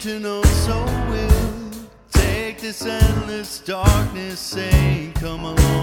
to know, so will take this endless darkness, say, come along.